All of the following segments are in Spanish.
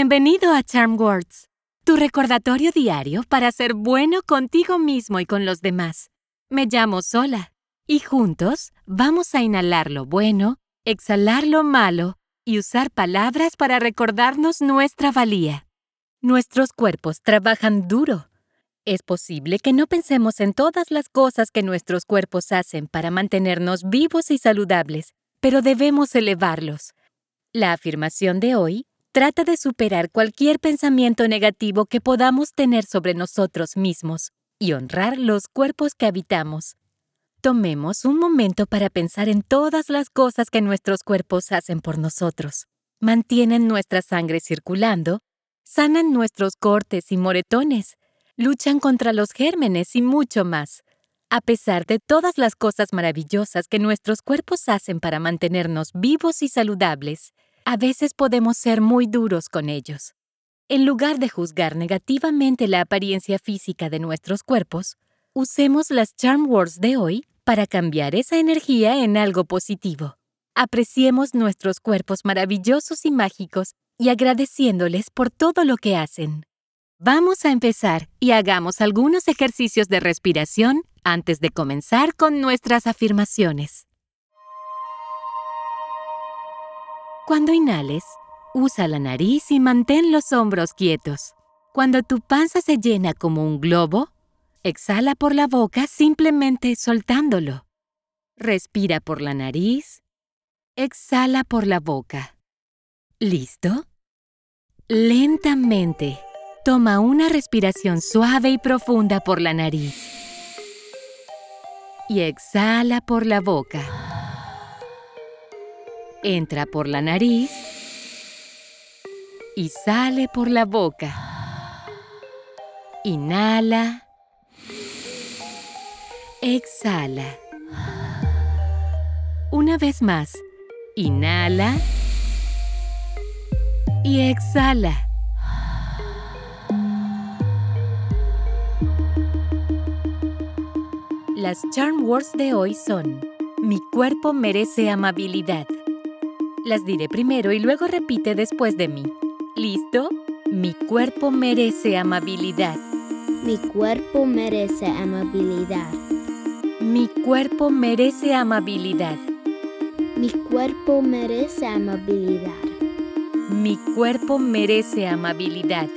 Bienvenido a Charm Words, tu recordatorio diario para ser bueno contigo mismo y con los demás. Me llamo Sola y juntos vamos a inhalar lo bueno, exhalar lo malo y usar palabras para recordarnos nuestra valía. Nuestros cuerpos trabajan duro. Es posible que no pensemos en todas las cosas que nuestros cuerpos hacen para mantenernos vivos y saludables, pero debemos elevarlos. La afirmación de hoy trata de superar cualquier pensamiento negativo que podamos tener sobre nosotros mismos y honrar los cuerpos que habitamos. Tomemos un momento para pensar en todas las cosas que nuestros cuerpos hacen por nosotros. Mantienen nuestra sangre circulando, sanan nuestros cortes y moretones, luchan contra los gérmenes y mucho más. A pesar de todas las cosas maravillosas que nuestros cuerpos hacen para mantenernos vivos y saludables, a veces podemos ser muy duros con ellos. En lugar de juzgar negativamente la apariencia física de nuestros cuerpos, usemos las Charm Words de hoy para cambiar esa energía en algo positivo. Apreciemos nuestros cuerpos maravillosos y mágicos y agradeciéndoles por todo lo que hacen. Vamos a empezar y hagamos algunos ejercicios de respiración antes de comenzar con nuestras afirmaciones. Cuando inhales, usa la nariz y mantén los hombros quietos. Cuando tu panza se llena como un globo, exhala por la boca simplemente soltándolo. Respira por la nariz, exhala por la boca. ¿Listo? Lentamente, toma una respiración suave y profunda por la nariz. Y exhala por la boca. Entra por la nariz y sale por la boca. Inhala. Exhala. Una vez más. Inhala. Y exhala. Las charm words de hoy son, mi cuerpo merece amabilidad. Las diré primero y luego repite después de mí. ¿Listo? Mi cuerpo merece amabilidad. Mi cuerpo merece amabilidad. Mi cuerpo merece amabilidad. Mi cuerpo merece amabilidad. Mi cuerpo merece amabilidad.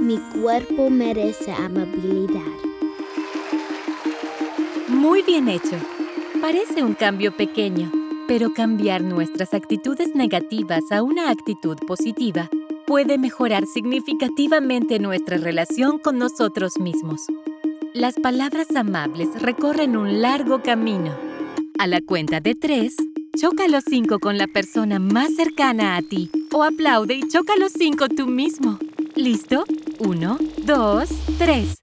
Mi cuerpo merece amabilidad. Muy bien hecho. Parece un cambio pequeño pero cambiar nuestras actitudes negativas a una actitud positiva puede mejorar significativamente nuestra relación con nosotros mismos. Las palabras amables recorren un largo camino. A la cuenta de tres, choca los cinco con la persona más cercana a ti o aplaude y choca los cinco tú mismo. ¿Listo? Uno, dos, tres.